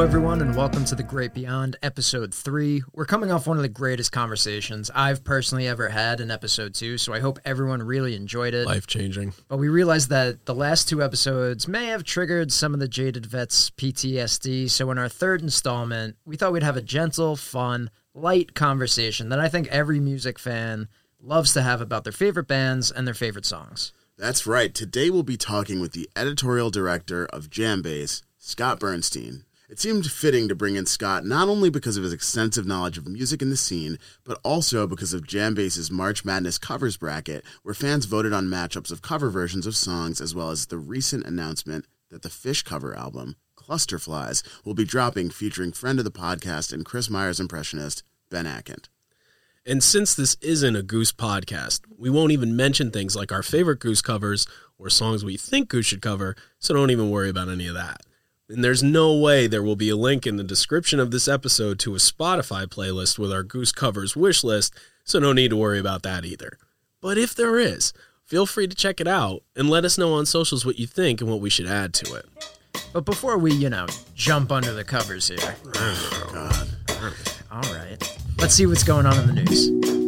Hello, everyone, and welcome to The Great Beyond, Episode 3. We're coming off one of the greatest conversations I've personally ever had in Episode 2, so I hope everyone really enjoyed it. Life changing. But we realized that the last two episodes may have triggered some of the jaded vets' PTSD, so in our third installment, we thought we'd have a gentle, fun, light conversation that I think every music fan loves to have about their favorite bands and their favorite songs. That's right. Today we'll be talking with the editorial director of Jambase, Scott Bernstein. It seemed fitting to bring in Scott not only because of his extensive knowledge of music in the scene, but also because of Jambase's March Madness covers bracket, where fans voted on matchups of cover versions of songs, as well as the recent announcement that the Phish cover album, Clusterflies, will be dropping featuring friend of the podcast and Chris Myers impressionist, Ben Atkind. And since this isn't a Goose podcast, we won't even mention things like our favorite Goose covers or songs we think Goose should cover, so don't even worry about any of that. And there's no way there will be a link in the description of this episode to a Spotify playlist with our Goose Covers wish list, so no need to worry about that either. But if there is, feel free to check it out and let us know on socials what you think and what we should add to it. But before we, you know, jump under the covers here, Oh, God. all right, let's see what's going on in the news.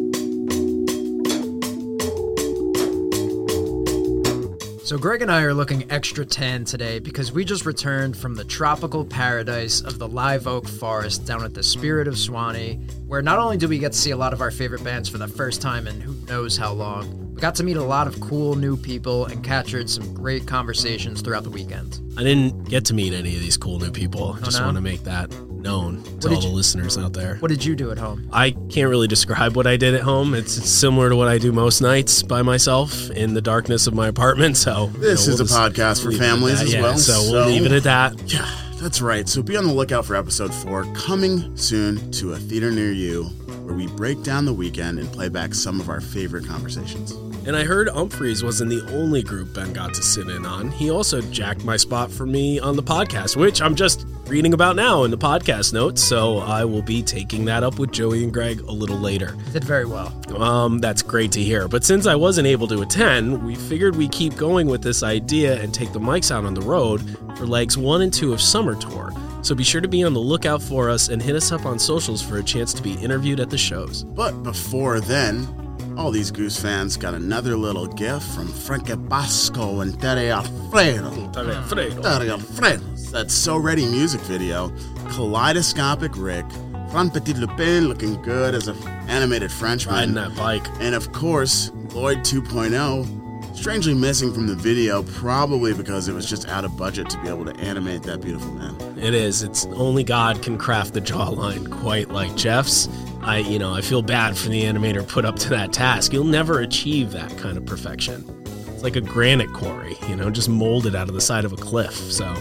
So, Greg and I are looking extra tan today because we just returned from the tropical paradise of the live oak forest down at the Spirit of Suwannee, where not only do we get to see a lot of our favorite bands for the first time in who knows how long, we got to meet a lot of cool new people and captured some great conversations throughout the weekend. I didn't get to meet any of these cool new people. I just no? want to make that known to all the you- listeners out there. What did you do at home? I can't really describe what I did at home. It's it's similar to what I do most nights by myself in the darkness of my apartment. So This you know, is we'll a podcast for leave it at families that. as Yeah, well. So we'll leave it at that. Yeah, that's right. So be on the lookout for episode four coming soon to a theater near you, where we break down the weekend and play back some of our favorite conversations. And I heard Umphrey's wasn't the only group Ben got to sit in on. He also jacked my spot for me on the podcast, which I'm just reading about now in the podcast notes. So I will be taking that up with Joey and Greg a little later. Did very well. Um, that's great to hear. But since I wasn't able to attend, we figured we keep going with this idea and take the mics out on the road for legs one and two of Summer Tour. So be sure to be on the lookout for us and hit us up on socials for a chance to be interviewed at the shows. But before then, all these Goose fans got another little gift from Frankie Basco and Tere Alfredo. Tere Alfredo. That So Ready music video, Kaleidoscopic Rick, Fran Petit Lupin looking good as an animated Frenchman. Riding that bike. And of course, Lloyd 2.0, strangely missing from the video, probably because it was just out of budget to be able to animate that beautiful man. It is. It's only God can craft the jawline quite like Jeff's. I, you know, I feel bad for the animator put up to that task. You'll never achieve that kind of perfection. It's like a granite quarry, you know, just molded out of the side of a cliff. So,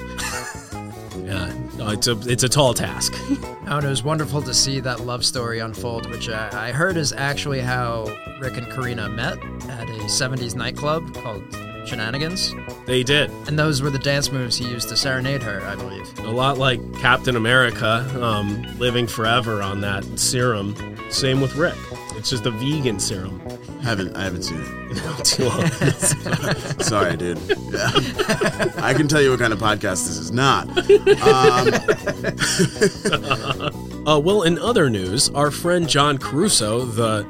yeah, no, it's a it's a tall task. Oh, and it was wonderful to see that love story unfold, which I, I heard is actually how Rick and Karina met at a 70s nightclub called Shenanigans. they did And those were the dance moves he used to serenade her, I believe. a lot like Captain America, um, living forever on that serum. Same with Rick. It's just a vegan serum. Haven't I haven't seen it. Too long. Sorry, dude. Yeah. I can tell you what kind of podcast this is not. Uh, well, in other news, our friend John Caruso, the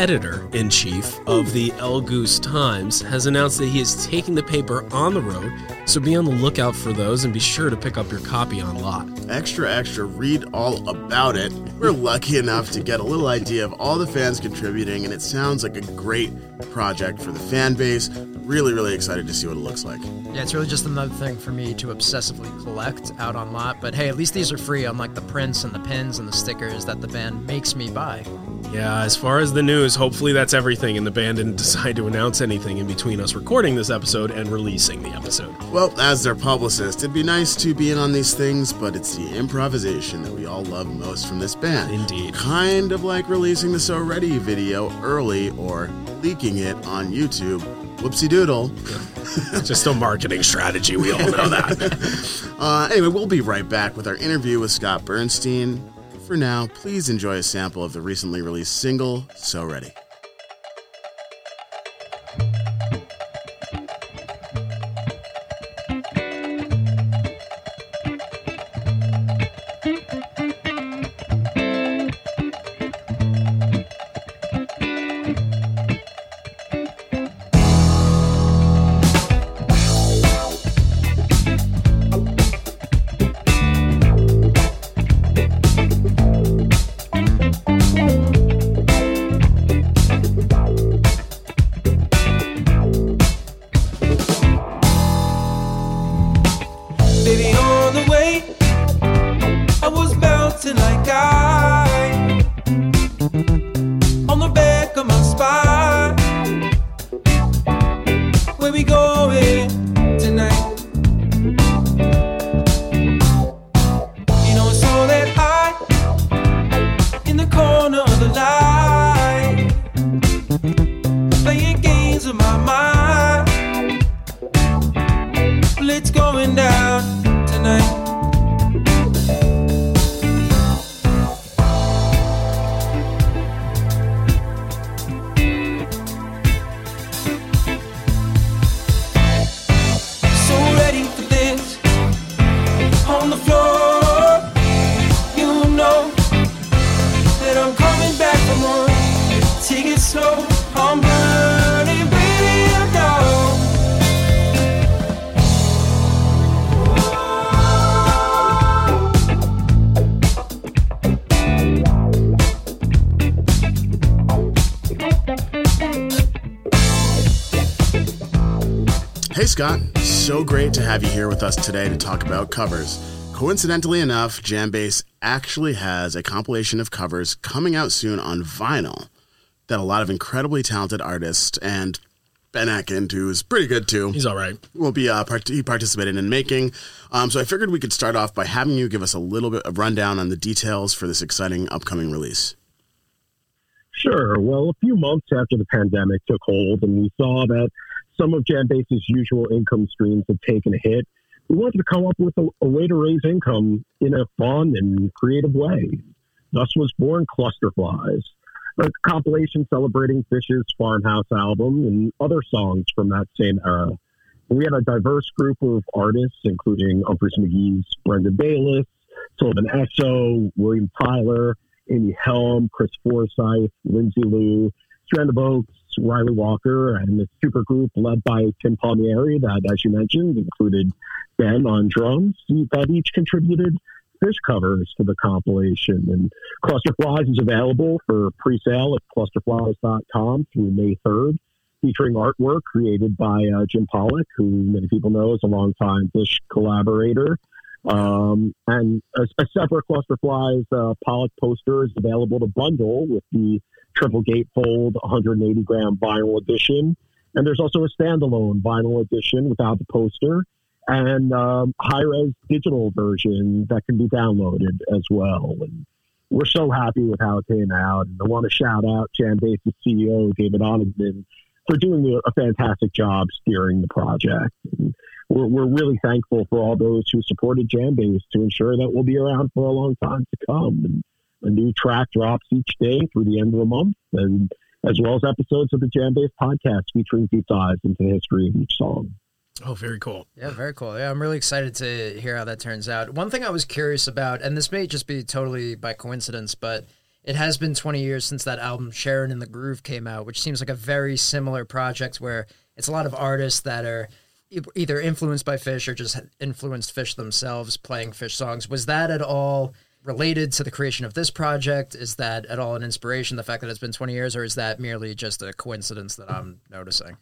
editor in chief of the El Göose Times, has announced that he is taking the paper on the road. So be on the lookout for those and be sure to pick up your copy on lot. Extra, extra, read all about it. We're lucky enough to get a little idea of all the fans contributing, and it sounds like a great project for the fan base. Really, really excited to see what it looks like. Yeah, it's really just another thing for me to obsessively collect out on lot. But hey, at least these are free, unlike the prints and the pins and the stickers that the band makes me buy. Yeah, as far as the news, hopefully that's everything, and the band didn't decide to announce anything in between us recording this episode and releasing the episode. Well, as their publicist, it'd be nice to be in on these things, but it's the improvisation that we all love most from this band. Indeed. Kind of like releasing the So Ready video early or leaking it on YouTube. Whoopsie doodle. Just a marketing strategy, we all know that. Uh, anyway, we'll be right back with our interview with Scott Bernstein. For now, please enjoy a sample of the recently released single, So Ready. So great to have you here with us today to talk about covers. Coincidentally enough, Jambase actually has a compilation of covers coming out soon on vinyl that a lot of incredibly talented artists and Ben Atkind, who is pretty good too. He's all right. Will be uh, part- he participated in making. Um, so I figured we could start off by having you give us a little bit of rundown on the details for this exciting upcoming release. Sure. Well, a few months after the pandemic took hold and we saw that some of Jambase's usual income streams have taken a hit, we wanted to come up with a, a, way to raise income in a fun and creative way. Thus was born Clusterflies, a compilation celebrating Phish's Farmhouse album and other songs from that same era. We had a diverse group of artists, including Umphrey's McGee's Brendan Bayliss, Sylvan Esso, William Tyler, Amy Helm, Chris Forsyth, Lindsay Lou, Strand of Oaks, Ryley Walker, and the super group led by Tim Palmieri that, as you mentioned, included Ben on drums that each contributed Phish covers to the compilation. And Clusterflies is available for pre-sale at clusterflies.com through May 3rd, featuring artwork created by uh, Jim Pollock, who many people know is a longtime Phish collaborator. Um, and a, a, separate Clusterflies uh, Pollock poster is available to bundle with the triple gatefold 180 gram vinyl edition. And there's also a standalone vinyl edition without the poster and um, high res digital version that can be downloaded as well. And we're so happy with how it came out. And I want to shout out Jambase's CEO, David Onigman, for doing a fantastic job steering the project. And we're, we're really thankful for all those who supported Jambase to ensure that we'll be around for a long time to come. And a new track drops each day through the end of the month, and as well as episodes of the Jambase podcast featuring deep dives into the history of each song. Oh, very cool. Yeah, very cool. Yeah, I'm really excited to hear how that turns out. One thing I was curious about, and this may just be totally by coincidence, but it has been 20 years since that album Sharin' in the Groove came out, which seems like a very similar project where it's a lot of artists that are either influenced by Phish or just influenced Phish themselves playing Phish songs. Was that at all related to the creation of this project? Is that at all an inspiration, the fact that it's been 20 years, or is that merely just a coincidence that I'm noticing?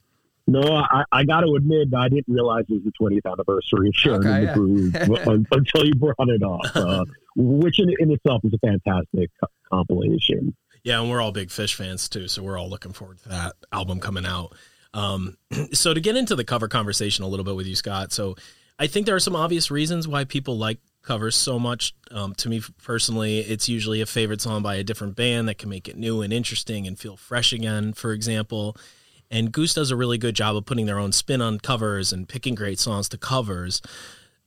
No, I, I got to admit, I didn't realize it was the 20th anniversary of Sharin' okay, yeah. Groove until you brought it up, uh, which in, in, itself is a fantastic compilation. Yeah, and we're all big Phish fans too, so we're all looking forward to that album coming out. Um, so to get into the cover conversation a little bit with you, Scott. So I think there are some obvious reasons why people like covers so much. Um, to me personally, it's usually a favorite song by a different band that can make it new and interesting and feel fresh again, for example. And Goose does a really good job of putting their own spin on covers and picking great songs to covers.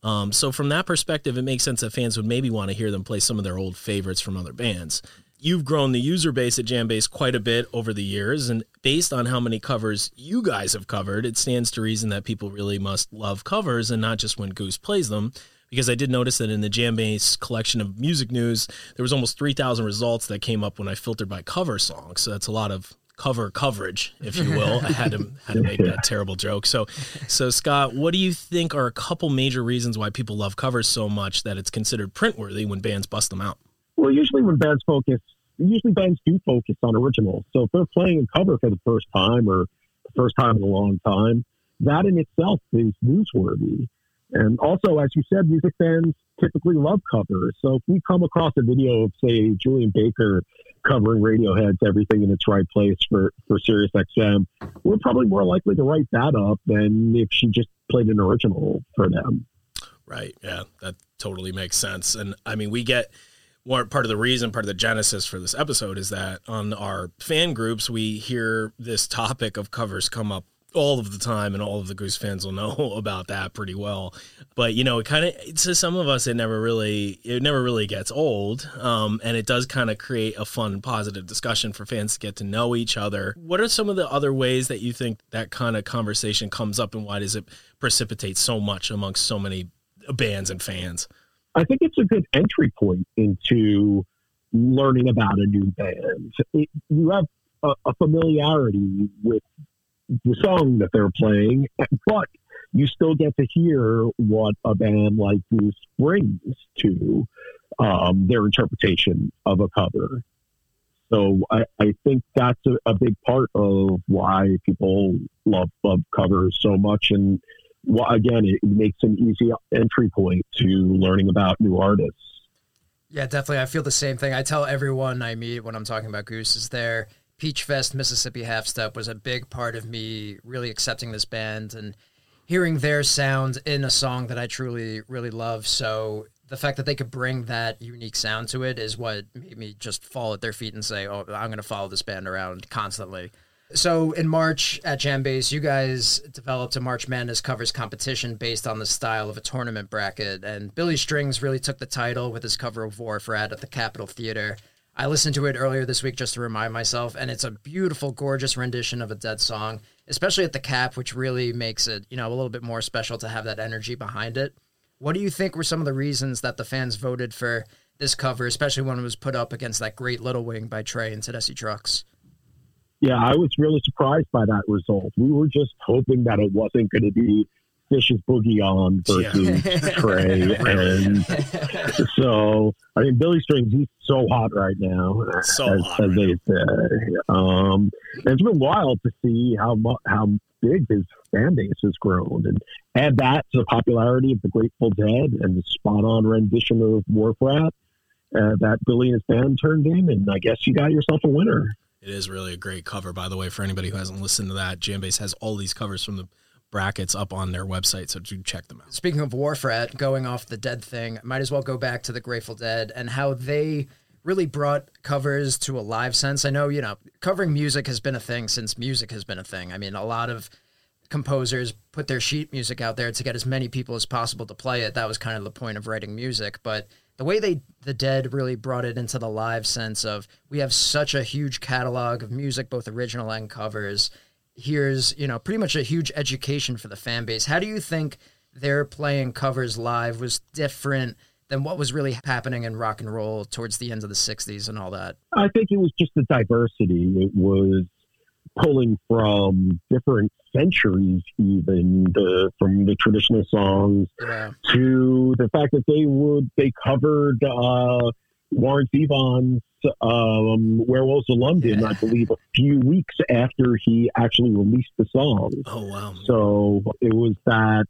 Um, so from that perspective, it makes sense that fans would maybe want to hear them play some of their old favorites from other bands. You've grown the user base at Jambase quite a bit over the years, and based on how many covers you guys have covered, it stands to reason that people really must love covers and not just when Goose plays them because I did notice that in the Jambase collection of music news, there was almost 3,000 results that came up when I filtered by cover songs. So that's a lot of cover coverage, if you will. I had to had to make that terrible joke. So, so Scott, what do you think are a couple major reasons why people love covers so much that it's considered print worthy when bands bust them out? Well, usually when bands focus, usually bands do focus on originals. So if they're playing a cover for the first time or the first time in a long time, that in itself is newsworthy. And also, as you said, music fans typically love covers. So if we come across a video of, say, Julien Baker covering Radiohead's Everything in Its Right Place for, for Sirius XM, we're probably more likely to write that up than if she just played an original for them. Right. Yeah, that totally makes sense. And I mean, we get one part of the reason, part of the genesis for this episode is that on our fan groups, we hear this topic of covers come up all of the time, and all of the Goose fans will know about that pretty well. But you know, it kind of to some of us, it never really it never really gets old, um, and it does kind of create a fun, positive discussion for fans to get to know each other. What are some of the other ways that you think that kind of conversation comes up, and why does it precipitate so much amongst so many bands and fans? I think it's a good entry point into learning about a new band. It, you have a, a familiarity with the song that they're playing, but you still get to hear what a band like Goose brings to um, their interpretation of a cover. So I, I think that's a, a, big part of why people love love covers so much, and well, again, it makes an easy entry point to learning about new artists. Yeah, definitely. I feel the same thing. I tell everyone I meet when I'm talking about Goose is there. Peach Fest Mississippi Half Step was a big part of me really accepting this band and hearing their sound in a song that I truly, really love. So the fact that they could bring that unique sound to it is what made me just fall at their feet and say, "Oh, I'm going to follow this band around constantly." So in March at Jambase, you guys developed a March Madness covers competition based on the style of a tournament bracket, and Billy Strings really took the title with his cover of Wharf Rat at the Capitol Theater. I listened to it earlier this week just to remind myself, and it's a beautiful, gorgeous rendition of a Dead song, especially at the cap, which really makes it, you know, a little bit more special to have that energy behind it. What do you think were some of the reasons that the fans voted for this cover, especially when it was put up against that great Little Wing by Trey and Tedeschi Trucks? Yeah, I was really surprised by that result. We were just hoping that it wasn't going to be Phish's Boogie On versus yeah. Trey. and so, I mean, Billy Strings, he's so hot right now, so as, hot as right they say. Um, it's been wild to see how, how big his fan base has grown. And add that to the popularity of the Grateful Dead and the spot on rendition of Rat uh, that Billy and his band turned in. And I guess you got yourself a winner. It is really a great cover, by the way, for anybody who hasn't listened to that. Jambase has all these covers from the brackets up on their website, so do check them out. Speaking of Wharf Rat, going off the Dead thing, might as well go back to the Grateful Dead and how they really brought covers to a live sense. I know, you know, covering music has been a thing since music has been a thing. I mean, a lot of composers put their sheet music out there to get as many people as possible to play it. That was kind of the point of writing music, but the way they the dead really brought it into the live sense of we have such a huge catalog of music both original and covers here's you know pretty much a huge education for the fan base. How do you think their playing covers live was different than what was really happening in rock and roll towards the end of the 60s and all that? I think it was just the diversity. It was pulling from different centuries, even the, from the traditional songs yeah. to the fact that they would they covered uh, Warren Zevon's um, Werewolves of London, yeah. I believe, a few weeks after he actually released the song. Oh wow! So it was that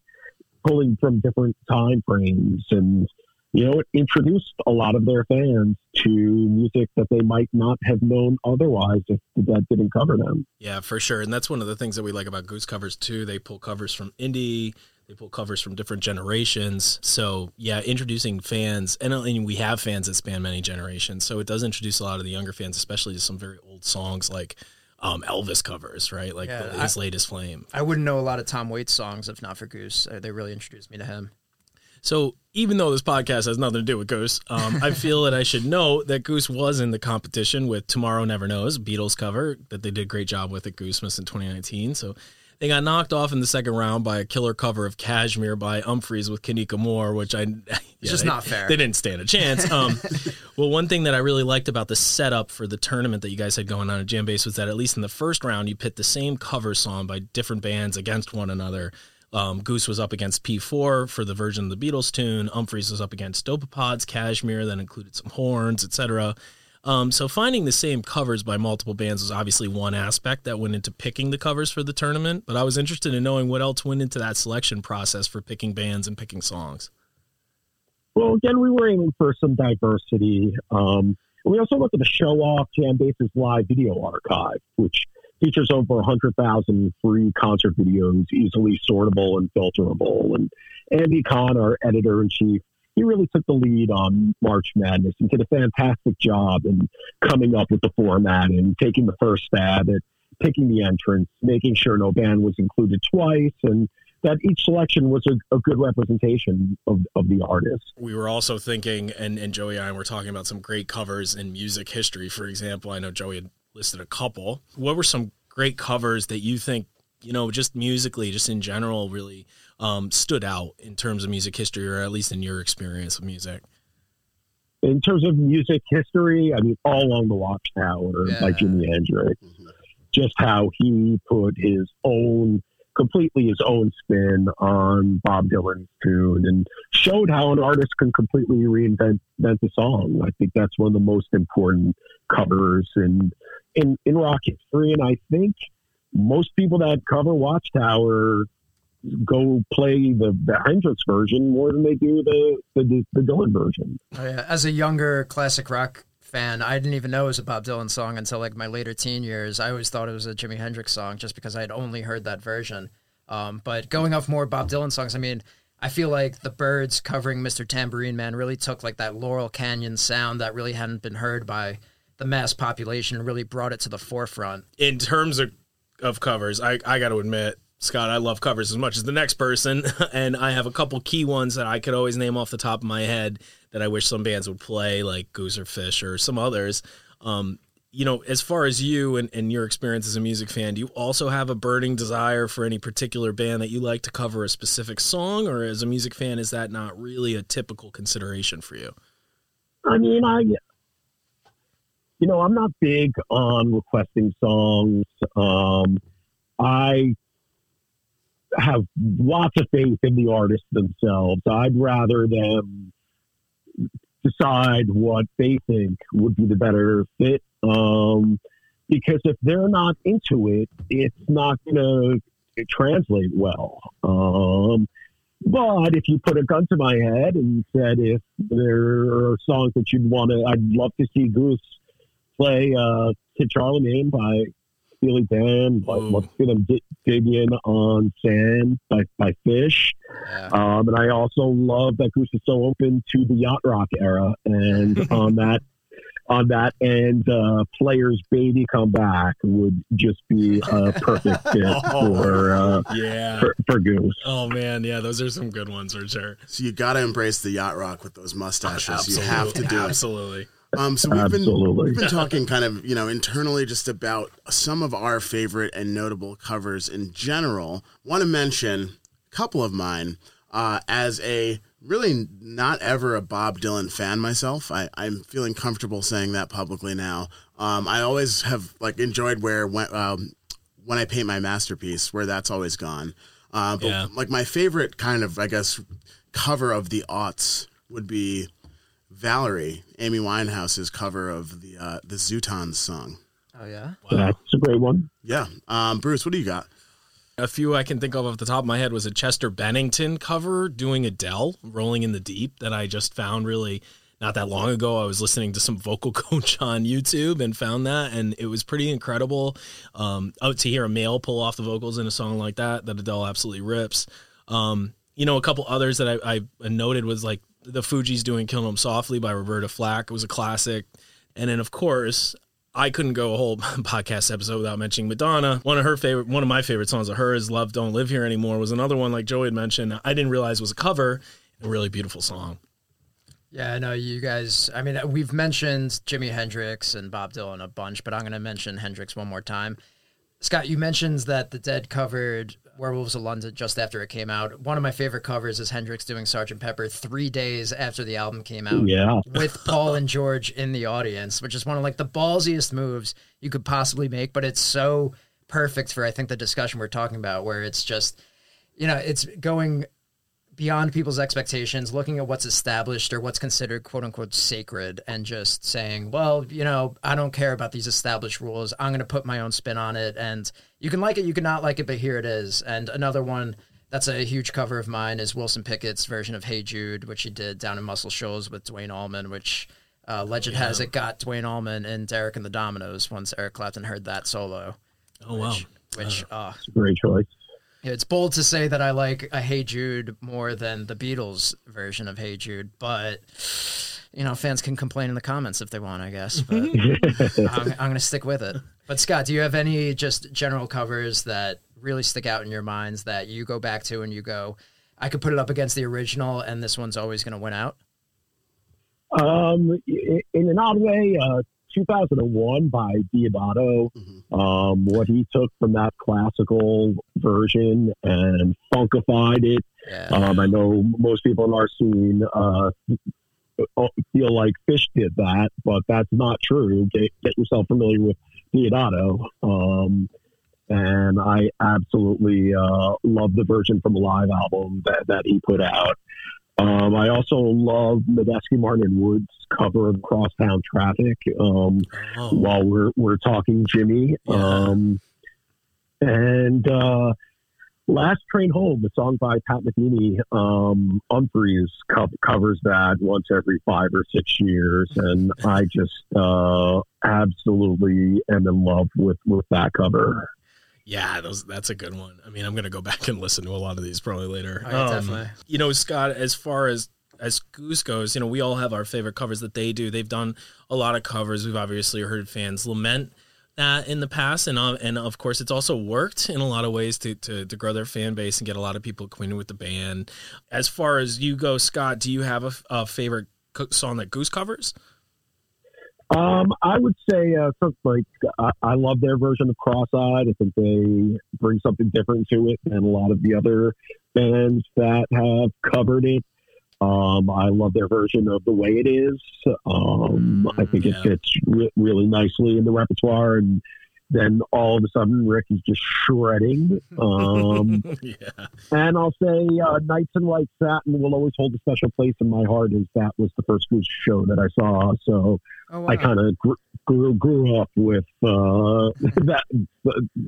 pulling from different time frames and you know, it introduced a lot of their fans to music that they might not have known otherwise if the Dead didn't cover them. Yeah, for sure. And that's one of the things that we like about Goose covers too. They pull covers from indie, they pull covers from different generations. So yeah, introducing fans, and, and we have fans that span many generations. So it does introduce a lot of the younger fans, especially to some very old songs like um, Elvis covers, right? Like yeah, his I, latest flame. I wouldn't know a lot of Tom Waits songs if not for Goose. Uh, they really introduced me to him. So even though this podcast has nothing to do with Goose, um, I feel that I should know that Goose was in the competition with Tomorrow Never Knows, Beatles cover that they did a great job with at Goosemas in 2019. So they got knocked off in the second round by a killer cover of Kashmir by Umphrey's with Kanika Moore, which I yeah, it's just they, not fair. They didn't stand a chance. Um, well, one thing that I really liked about the setup for the tournament that you guys had going on at Jambase was that at least in the first round, you pit the same cover song by different bands against one another. Um, Goose was up against P4 for the version of the Beatles tune. Umphrey's was up against Dopapod's, Kashmir that included some horns, etc. Um, so finding the same covers by multiple bands was obviously one aspect that went into picking the covers for the tournament. But I was interested in knowing what else went into that selection process for picking bands and picking songs. Well, again, we were aiming for some diversity. Um, we also looked at the show off Jambase's live video archive, which features over 100,000 free concert videos, easily sortable and filterable. And Andy Kahn, our editor in chief, he really took the lead on March Madness and did a fantastic job in coming up with the format and taking the first stab at picking the entrance, making sure no band was included twice, and that each selection was a, a, good representation of, of the artist. We were also thinking, and, and Joey and I were talking about some great covers in music history. For example, I know Joey had listed a couple. What were some great covers that you think, you know, just musically, just in general, really um, stood out in terms of music history, or at least in your experience of music? In terms of music history, I mean, all along the Watchtower yeah. by Jimi Hendrix. Mm-hmm. Just how he put his own completely his own spin on Bob Dylan's tune and showed how an artist can completely reinvent a song. I think that's one of the most important covers in in in rock history, and I think most people that cover Watchtower go play the, the Hendrix version more than they do the the, the Dylan version. Oh, yeah. As a younger classic rock fan, I didn't even know it was a Bob Dylan song until like my later teen years. I always thought it was a Jimi Hendrix song just because I had only heard that version. Um, but going off more Bob Dylan songs, I mean, I feel like the Byrds covering Mr. Tambourine Man really took like that Laurel Canyon sound that really hadn't been heard by the mass population and really brought it to the forefront. In terms of of covers, I I got to admit, Scott, I love covers as much as the next person, and I have a couple key ones that I could always name off the top of my head that I wish some bands would play, like Goose or Phish or some others. Um, you know, as far as you and, and your experience as a music fan, do you also have a burning desire for any particular band that you like to cover a specific song, or as a music fan, is that not really a typical consideration for you? I mean, I, you know, I'm not big on requesting songs. Um, I have lots of faith in the artists themselves. I'd rather them decide what they think would be the better fit. Um, because if they're not into it, it's not going to translate well. Um, but if you put a gun to my head and said if there are songs that you'd want to, I'd love to see Goose play uh, "Kid Charlemagne" by Steely Dan. But let's get them dig in on "Sand" by, by Phish. Yeah. Um, and I also love that Goose is so open to the yacht rock era, and on that, on that, and uh, Players Baby come back would just be a perfect fit for uh, Yeah. for, for Goose. Oh man, yeah, those are some good ones for sure. So you got to embrace the yacht rock with those mustaches. You have to do it. Absolutely. Um, so we've been Absolutely. we've been talking kind of you know internally just about some of our favorite and notable covers in general. Want to mention a couple of mine uh, as a really not ever a Bob Dylan fan myself. I, I'm feeling comfortable saying that publicly now. Um, I always have like enjoyed where when um, when I paint my masterpiece, where that's always gone. Uh, but Yeah. like my favorite kind of I guess cover of the aughts would be Valerie, Amy Winehouse's cover of the uh, the Zutons song. Oh yeah. wow. That's a great one. Yeah, um, Bruce, what do you got? A few I can think of off the top of my head was a Chester Bennington cover doing Adele, Rolling in the Deep, that I just found really not that long ago. I was listening to some vocal coach on YouTube and found that, and it was pretty incredible. Um, oh, to hear a male pull off the vocals in a song like that, that Adele absolutely rips. Um, you know, a couple others that I, I noted was like the Fugees doing "Kill 'Em Softly" by Roberta Flack. It was a classic, and then of course I couldn't go a whole podcast episode without mentioning Madonna. One of her favorite, one of my favorite songs of hers, "Love Don't Live Here Anymore," was another one like Joey had mentioned. I didn't realize was a cover. A really beautiful song. Yeah, I know you guys. I mean, uh, we've mentioned Jimi Hendrix and Bob Dylan a bunch, but I'm going to mention Hendrix one more time. Scott, you mentioned that the Dead covered Werewolves of London just after it came out. One of my favorite covers is Hendrix doing Sgt. Pepper three days after the album came out. Yeah. with Paul and George in the audience, which is one of like the ballsiest moves you could possibly make, but it's so perfect for I think the discussion we're talking about where it's just you know, it's going beyond people's expectations, looking at what's established or what's considered quote unquote sacred and just saying, well, you know, I don't care about these established rules. I'm going to put my own spin on it and you can like it, you can not like it, but here it is. And another one that's a huge cover of mine is Wilson Pickett's version of Hey Jude, which he did down in Muscle Shoals with Duane Allman, which uh, legend has it got Duane Allman and Derek and the Dominos once Eric Clapton heard that solo. Oh wow. Which, which uh, It's a great choice. It's bold to say that I like a Hey Jude more than the Beatles version of Hey Jude, but you know, fans can complain in the comments if they want, I guess. But I'm, I'm going to stick with it. But Scott, do you have any just general covers that really stick out in your minds that you go back to and you go, I could put it up against the original, and this one's always going to win out? Um, in an odd way, uh, 2001 by Deodato, um, what he took from that classical version and funkified it. Yeah. Um, I know most people in our scene uh, feel like Phish did that, but that's not true. Get, get yourself familiar with Deodato. Um, and I absolutely uh, love the version from the live album that, that he put out. Um, I also love Medeski Martin and Wood's cover of Crosstown Traffic. Um, Oh, while we're we're talking Jimi. Yeah. Um, and uh, Last Train Home, the song by Pat Metheny, um, Umphrey's co- covers that once every five or six years, and I just uh, absolutely am in love with with that cover. Yeah, those, that's a good one. I mean, I'm going to go back and listen to a lot of these probably later. Oh, yeah, Um, definitely. You know, Scott, as far as as Goose goes, you know, we all have our favorite covers that they do. They've done a lot of covers. We've obviously heard fans lament that in the past, and uh, and of course, it's also worked in a lot of ways to, to to grow their fan base and get a lot of people acquainted with the band. As far as you go, Scott, do you have a, a favorite co- song that Goose covers? Um, I would say uh, like I, I love their version of Cross-eyed. I think they bring something different to it than a lot of the other bands that have covered it. Um, I love their version of the way it is. Um, I think Yeah. it fits re- really nicely in the repertoire, and then all of a sudden Rick is just shredding. Um, yeah, and I'll say uh, Nights in White Satin will always hold a special place in my heart, as that was the first Goose show that I saw. So Oh, I kind of gr- grew grew up with uh, that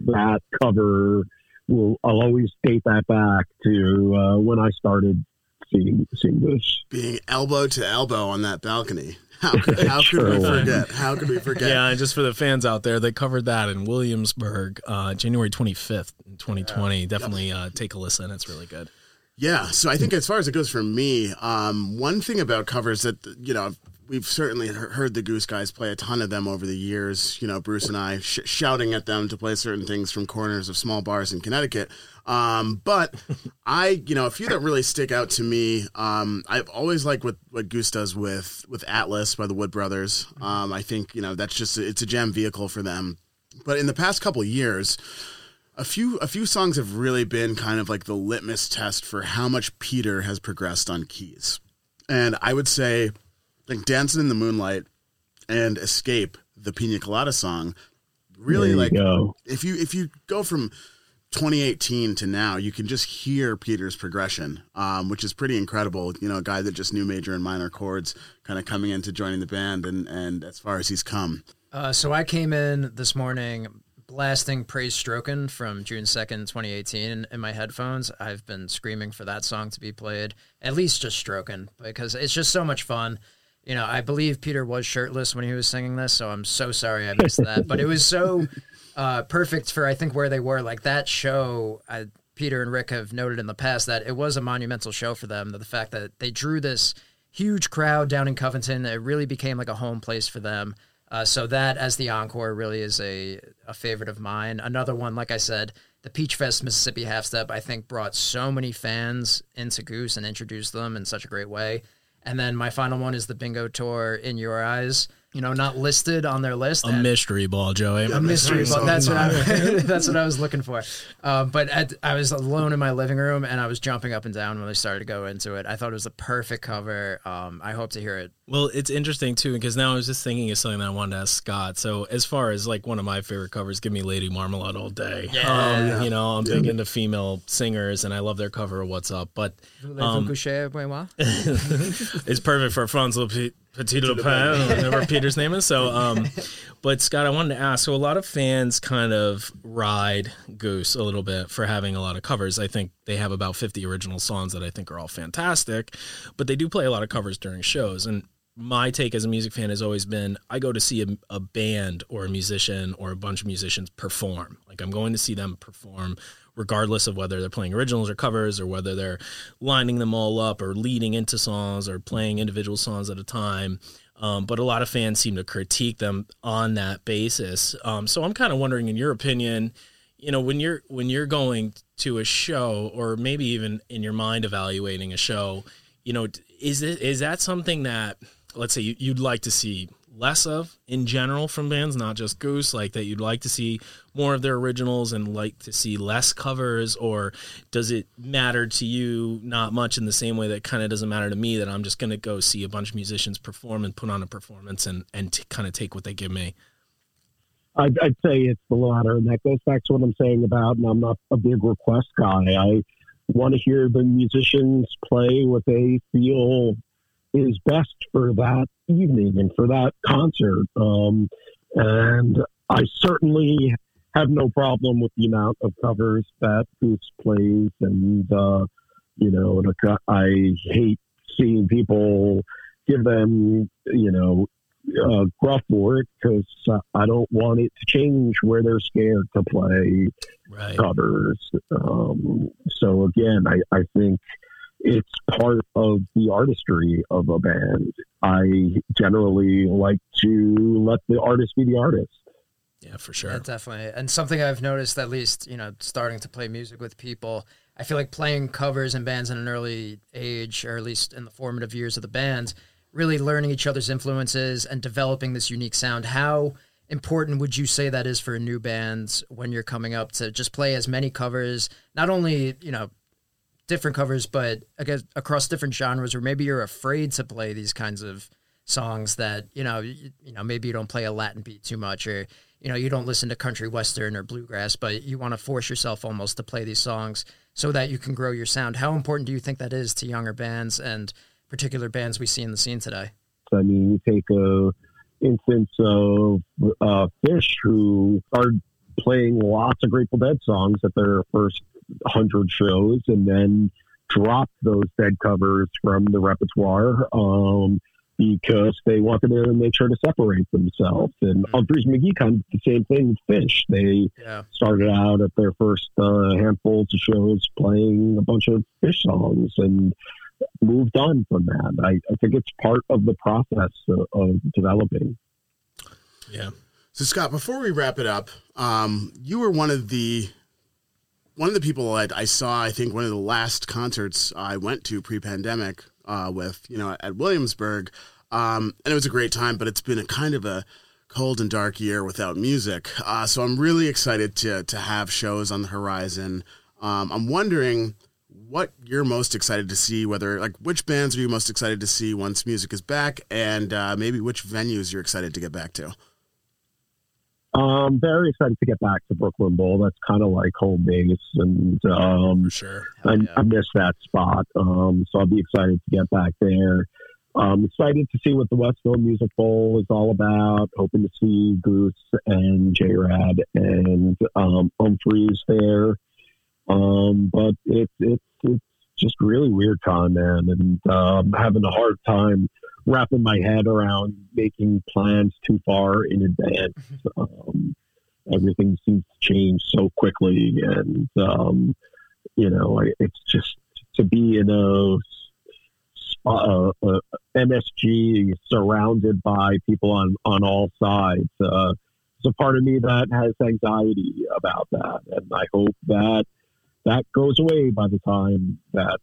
that cover. Will I'll always date that back to uh, when I started seeing seeing this. Being elbow to elbow on that balcony. How could, how could we forget? How could we forget? yeah. And just for the fans out there, they covered that in Williamsburg, uh, January 25th, in 2020. Definitely uh, take a listen. It's really good. Yeah, so I think as far as it goes for me, um, one thing about covers that you know we've certainly heard the Goose Guys play a ton of them over the years. You know, Bruce and I sh- shouting at them to play certain things from corners of small bars in Connecticut. Um, but I, you know, a few that really stick out to me. Um, I've always liked what what Goose does with with Atlas by the Wood Brothers. Um, I think you know that's just it's a jam vehicle for them. But in the past couple of years, a few a few songs have really been kind of like the litmus test for how much Peter has progressed on keys. And I would say like Dancing in the Moonlight and Escape, the Pina Colada song, really There you like go. if you if you go from 2018 to now, you can just hear Peter's progression, um, which is pretty incredible. You know, a guy that just knew major and minor chords, kind of coming into joining the band, and and as far as he's come, Uh, so I came in this morning blasting Praise Stroken from June 2nd, 2018 in my headphones. I've been screaming for that song to be played, at least just Stroken, because it's just so much fun. You know, I believe Peter was shirtless when he was singing this, so I'm so sorry I missed that. But it was so uh, perfect for, I think, where they were. Like that show, I, Peter and Rick have noted in the past that it was a monumental show for them. That the fact that they drew this huge crowd down in Covington, it really became like a home place for them. Uh, so that as the encore really is a, a favorite of mine. Another one, like I said, the Peach Fest Mississippi Half Step, I think brought so many fans into Goose and introduced them in such a great way. And then my final one is the Bingo Tour in Your Eyes. You know, not listed on their list. A and- mystery ball, Joey. a mystery, ball. that's what I that's what I was looking for. Um, but at, I was alone in my living room and I was jumping up and down when they started to go into it. I thought it was the perfect cover. Um, I hope to hear it. Well, it's interesting too because now I was just thinking of something that I wanted to ask Scott. So, as far as like one of my favorite covers, give me Lady Marmalade all day. Yeah. Um, you know, I'm big into female singers, and I love their cover of "What's Up." But um, it's perfect for Franz Le Petit Le Pen, whatever Peter's name is. So, um, but Scott, I wanted to ask. So, a lot of fans kind of ride Goose a little bit for having a lot of covers. I think they have about 50 original songs that I think are all fantastic, but they do play a lot of covers during shows. And my take as a music fan has always been I go to see a, a band or a musician or a bunch of musicians perform. Like I'm going to see them perform regardless of whether they're playing originals or covers or whether they're lining them all up or leading into songs or playing individual songs at a time. Um, but a lot of fans seem to critique them on that basis. Um, so I'm kind of wondering, in your opinion, you know, when you're when you're going to a show or maybe even in your mind evaluating a show, you know, is it is that something that let's say you, you'd like to see less of in general from bands, not just Goose, like that you'd like to see more of their originals and like to see less covers, or does it matter to you not much in the same way that kind of doesn't matter to me that I'm just going to go see a bunch of musicians perform and put on a performance and and t- kind of take what they give me? I'd, I'd say it's the latter, and that goes back to what I'm saying about. And I'm not a big request guy. I want to hear the musicians play what they feel is best for that evening and for that concert. Um, and I certainly have no problem with the amount of covers that Goose plays, and uh, you know, I hate seeing people give them, you know, uh, gruff for it because uh, I don't want it to change where they're scared to play right. covers. Um, so again, I, I think it's part of the artistry of a band. I generally like to let the artist be the artist. Yeah, for sure. Yeah, definitely. And something I've noticed, at least, you know, starting to play music with people, I feel like playing covers and bands in an early age, or at least in the formative years of the band, really learning each other's influences and developing this unique sound. How important would you say that is for a new band when you're coming up to just play as many covers, not only, you know, different covers, but I guess across different genres, or maybe you're afraid to play these kinds of songs that you know, you, you, know, maybe you don't play a Latin beat too much, or you know, you don't listen to country western or bluegrass, but you want to force yourself almost to play these songs so that you can grow your sound. How important do you think that is to younger bands and particular bands we see in the scene today? I mean, you take a instance of uh, Phish, who are playing lots of Grateful Dead songs at their first hundred shows, and then dropped those Dead covers from the repertoire. Um, because they wanted to make sure to separate themselves. And mm-hmm. Umphrey's McGee kind of did the same thing with Phish. They yeah. started out at their first uh, handfuls of shows playing a bunch of Phish songs and moved on from that. I, I think it's part of the process of, of, developing. Yeah. So Scott, before we wrap it up, um, you were one of the one of the people I, I saw. I think one of the last concerts I went to pre-pandemic uh, with, you know, at Williamsburg. Um, and it was a great time, but it's been a kind of a cold and dark year without music. Uh, so I'm really excited to, to have shows on the horizon. Um, I'm wondering what you're most excited to see, whether like which bands are you most excited to see once music is back, and uh, maybe which venues you're excited to get back to. Um, very excited to get back to Brooklyn Bowl. That's kind of like home base, and um, sure, I, yeah. I miss that spot. Um, so I'll be excited to get back there. Um, excited to see what the Westville Music Bowl is all about. Hoping to see Goose and JRAD and um, Umphrey's there. Um, but it's it's it's just really weird time, man, and um, having a hard time wrapping my head around making plans too far in advance. Mm-hmm. Um, everything seems to change so quickly, and um, you know, it's just to be in a, a, a MSG surrounded by people on on all sides. Uh, there's a part of me that has anxiety about that, and I hope that that goes away by the time that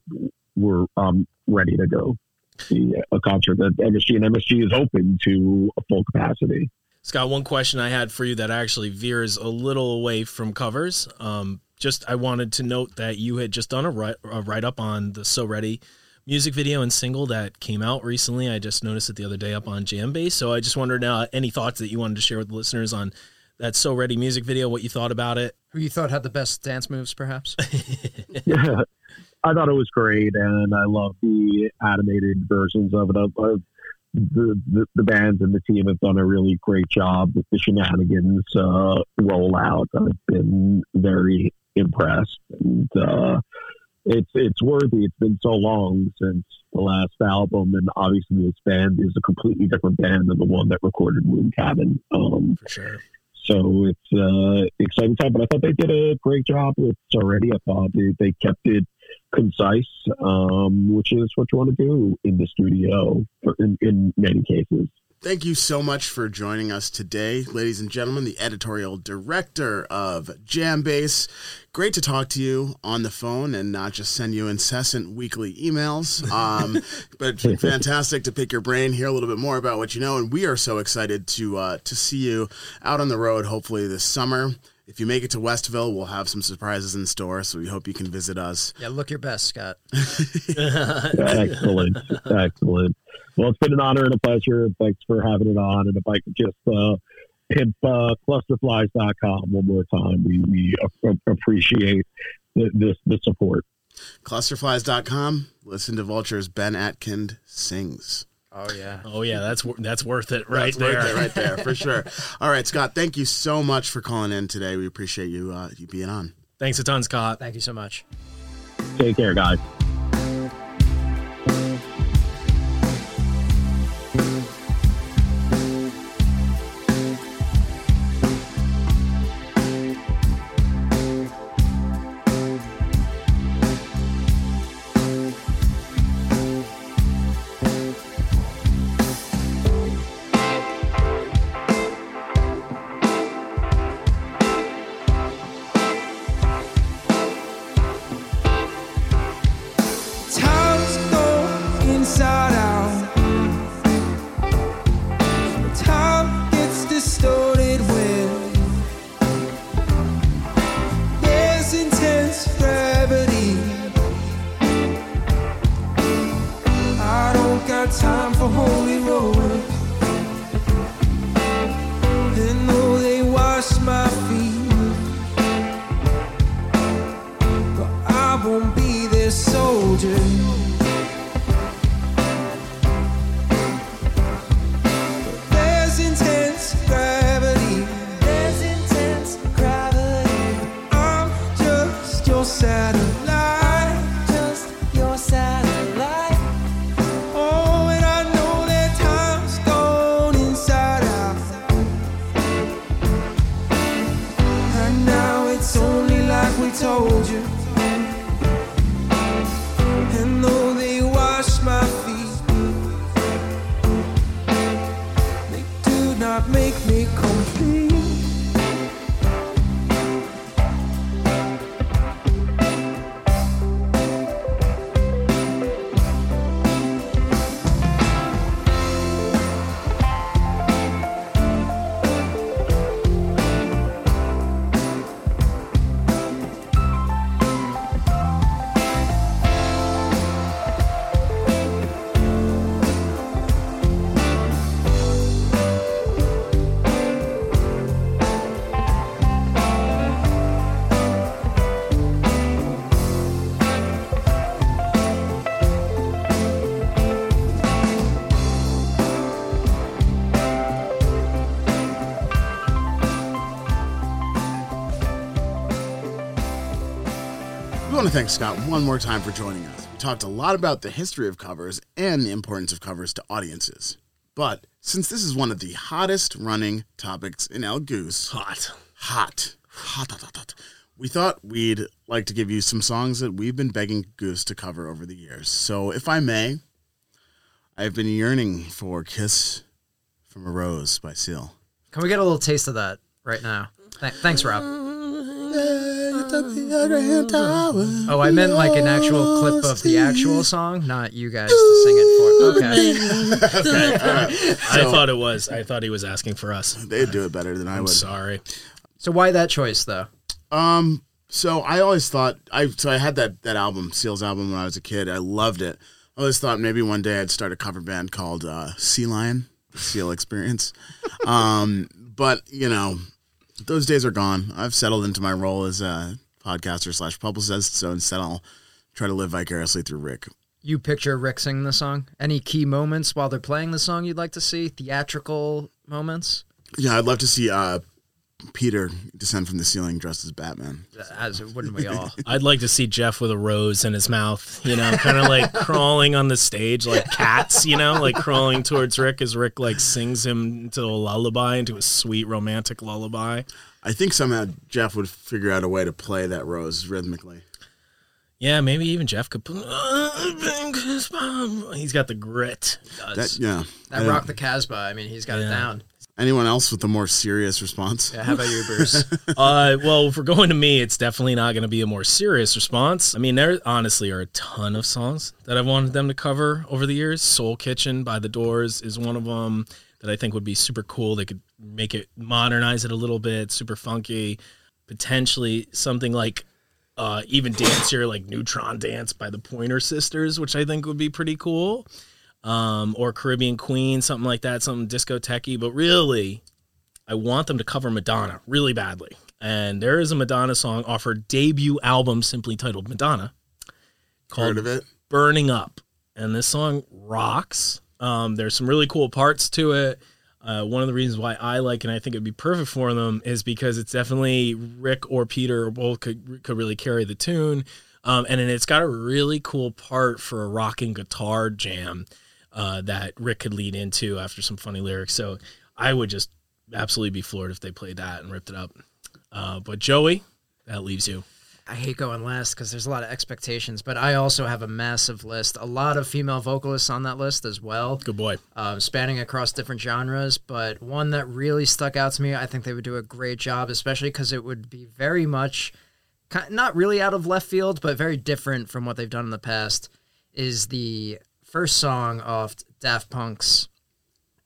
we're um, ready to go see a concert that MSG and MSG is open to a full capacity. Scott, one question I had for you that actually veers a little away from covers. Um, just I wanted to note that you had just done a write, a write up on the So Ready music video and single that came out recently. I just noticed it the other day up on Jambase. So I just wondered uh, any thoughts that you wanted to share with the listeners on that So Ready music video, what you thought about it. Who you thought had the best dance moves, perhaps? yeah. I thought it was great, and I love the animated versions of it. Of, of the, the, the bands and the team have done a really great job with the shenanigans uh, rollout. I've been very impressed, and uh, it's it's worthy. It's been so long since the last album, and obviously this band is a completely different band than the one that recorded Moon Cabin. Um, For sure. So it's uh, exciting time, but I thought they did a great job with already. I thought they, they kept it concise, um, which is what you want to do in the studio for, in, in many cases. Thank you so much for joining us today, ladies and gentlemen, the editorial director of Jambase. Great to talk to you on the phone and not just send you incessant weekly emails. Um, but fantastic to pick your brain, hear a little bit more about what you know, and we are so excited to uh, to see you out on the road, hopefully this summer if you make it to Westville, we'll have some surprises in store. So we hope you can visit us. Yeah, look your best, Scott. excellent, excellent. Well, it's been an honor and a pleasure. Thanks for having it on. And if I could just uh, pimp uh, clusterflies.com one more time, we, we appreciate the, this the support. Clusterflies.com. Listen to Vulture's Ben Atkind sings. Oh yeah. Oh yeah, that's that's worth it right That's there. Right there, right there, for sure. All right, Scott, thank you so much for calling in today. We appreciate you uh, you being on. Thanks a ton, Scott. Thank you so much. Take care, guys. Make me complete. To thank Scott one more time for joining us. We talked a lot about the history of covers and the importance of covers to audiences. But since this is one of the hottest running topics in El Göose, Hot. hot, hot, hot, hot, hot, we thought we'd like to give you some songs that we've been begging Goose to cover over the years. So, if I may, I've been yearning for Kiss from a Rose by Seal. Can we get a little taste of that right now? Th- thanks, Rob. Oh, I meant like an actual clip of the actual song, not you guys to sing it for. Okay. I thought it was. I thought he was asking for us. They'd do it better than I I'm would. sorry. So why that choice though? Um, so I always thought I so I had that that album, Seals album when I was a kid. I loved it. I always thought maybe one day I'd start a cover band called uh, Sea Lion, Seal Experience. um, but you know, those days are gone. I've settled into my role as a podcaster slash publicist. So instead, I'll try to live vicariously through Rick. You picture Rick singing the song? Any key moments while they're playing the song you'd like to see? Theatrical moments? Yeah, I'd love to see uh, Peter descend from the ceiling dressed as Batman. As wouldn't we all? I'd like to see Jeff with a rose in his mouth, you know, kind of like crawling on the stage like cats, you know, like crawling towards Rick as Rick like sings him into a lullaby, into a sweet romantic lullaby. I think somehow Jeff would figure out a way to play that rose rhythmically. Yeah, maybe even Jeff could. He's got the grit. He does. That yeah. That rock the Casbah. I mean, he's got it down. Anyone else with a more serious response? Yeah, how about you, Bruce? uh, well, if we're going to me, it's definitely not going to be a more serious response. I mean, there honestly are a ton of songs that I've wanted them to cover over the years. Soul Kitchen by The Doors is one of them that I think would be super cool. They could make it modernize it a little bit, super funky. Potentially something like uh, even dancier, like Neutron Dance by the Pointer Sisters, which I think would be pretty cool. Um, or Caribbean Queen, something like that, something disco-techy. But really, I want them to cover Madonna really badly. And there is a Madonna song off her debut album, simply titled Madonna, called Heard of it? Burning Up. And this song rocks. Um, there's some really cool parts to it. Uh, one of the reasons why I like and I think it'd be perfect for them is because it's definitely Rick or Peter or both could could really carry the tune, um, and then it's got a really cool part for a rocking guitar jam uh, that Rick could lead into after some funny lyrics. So I would just absolutely be floored if they played that and ripped it up. Uh, but Joey, that leaves you. I hate going last because there's a lot of expectations, but I also have a massive list. A lot of female vocalists on that list as well, Good boy. um, spanning across different genres. But one that really stuck out to me, I think they would do a great job, especially because it would be very much, not really out of left field, but very different from what they've done in the past. Is the first song off Daft Punk's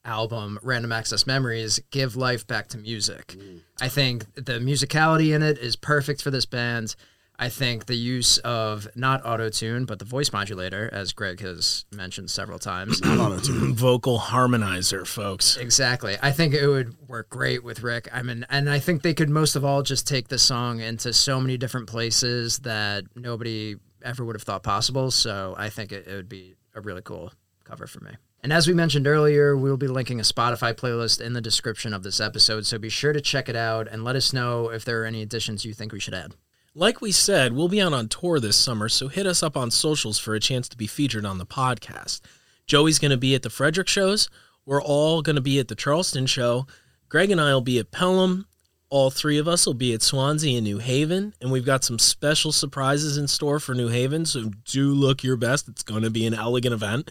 album Random Access Memories give life back to music. Mm. I think the musicality in it is perfect for this band. I think the use of not auto tune but the voice modulator, as Greg has mentioned several times. Vocal harmonizer, folks. exactly. I think it would work great with Rick. I mean, and I think they could most of all just take the song into so many different places that nobody ever would have thought possible. So I think it, it would be a really cool cover for me. And as we mentioned earlier, we'll be linking a Spotify playlist in the description of this episode. So be sure to check it out and let us know if there are any additions you think we should add. Like we said, we'll be out on tour this summer, so hit us up on socials for a chance to be featured on the podcast. Joey's going to be at the Frederick shows. We're all going to be at the Charleston show. Greg and I will be at Pelham. All three of us will be at Swansea and New Haven. And we've got some special surprises in store for New Haven, so do look your best. It's going to be an elegant event.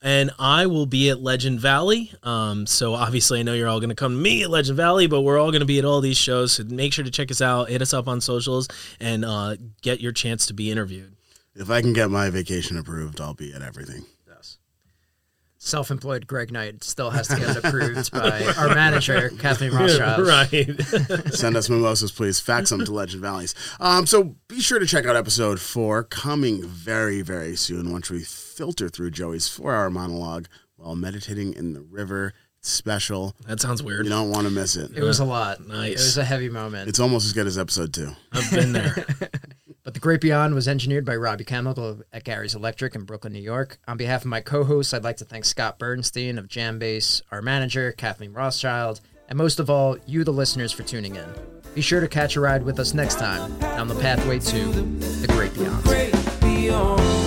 And I will be at Legend Valley. Um, so obviously, I know you're all going to come to me at Legend Valley, but we're all going to be at all these shows. So make sure to check us out, hit us up on socials, and uh, get your chance to be interviewed. If I can get my vacation approved, I'll be at everything. Self employed Greg Knight still has to get it approved by our manager, Kathleen Rothschild. right. Send us mimosas, please. Fax them to Legend Valleys. Um, so be sure to check out episode four, coming very, very soon once we filter through Joey's four hour monologue while meditating in the river. Special. that sounds weird. You don't want to miss it. It was a lot. Nice. It was a heavy moment. It's almost as good as episode two. I've been there. The Great Beyond was engineered by Robbie Chemical at Gary's Electric in Brooklyn, New York. On behalf of my co hosts, I'd like to thank Scott Bernstein of Jambase, our manager, Kathleen Rothschild, and most of all, you, the listeners, for tuning in. Be sure to catch a ride with us next time on the pathway to The. Great beyond.